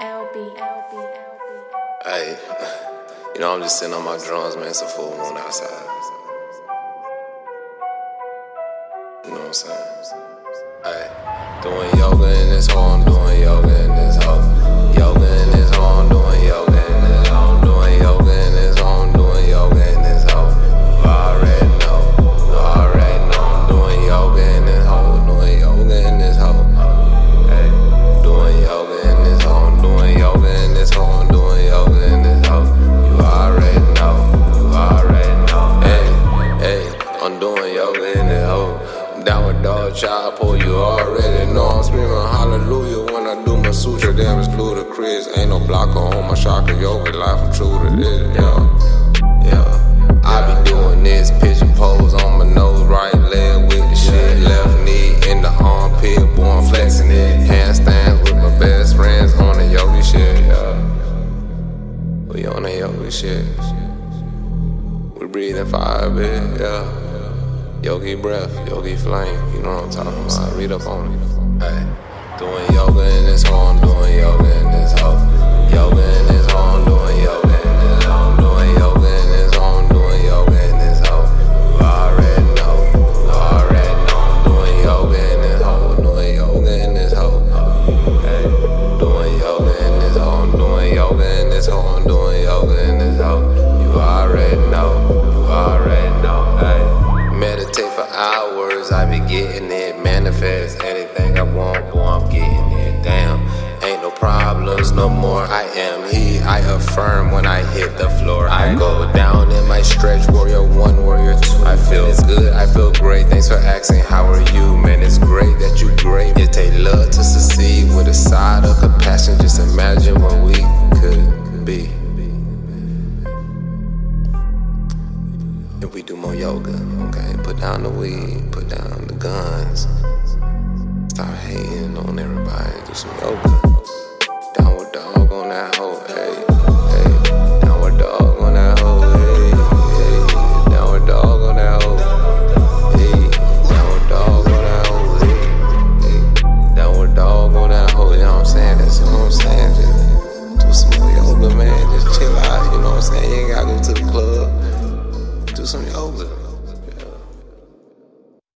LB, LB, LB. Hey, you know, I'm just sitting on my drums, man. It's a full moon outside. You know what I'm saying? Hey, doing yoga in this hole, I'm doing yoga in this hole. Dog child, pull you already know. I'm screaming hallelujah when I do my suture. Damn, it's ludicrous. Ain't no blocker on my chakra yoga life. I'm true to this, yeah, yeah. I be doing this pigeon pose on my nose, right leg with the shit, left knee in the armpit, boy, I'm flexing it. Handstands with my best friends on the yoga shit, yeah. We on the yoga shit. We breathing fire, bitch, yeah. Yogi breath, yogi flame, you know what I'm talking about. Read up on it. Hey, doing yoga in this hole, I'm doing yoga getting it. Manifest anything I want, boy, I'm getting it. Damn, ain't no problems no more. I am he, I affirm when I hit the floor. I go down in my stretch, warrior one, warrior two. I feel good, I feel great. Thanks for asking, how are you? If we do more yoga, okay? Put down the weed, put down the guns. Stop hating on everybody. Do some yoga. Zelda.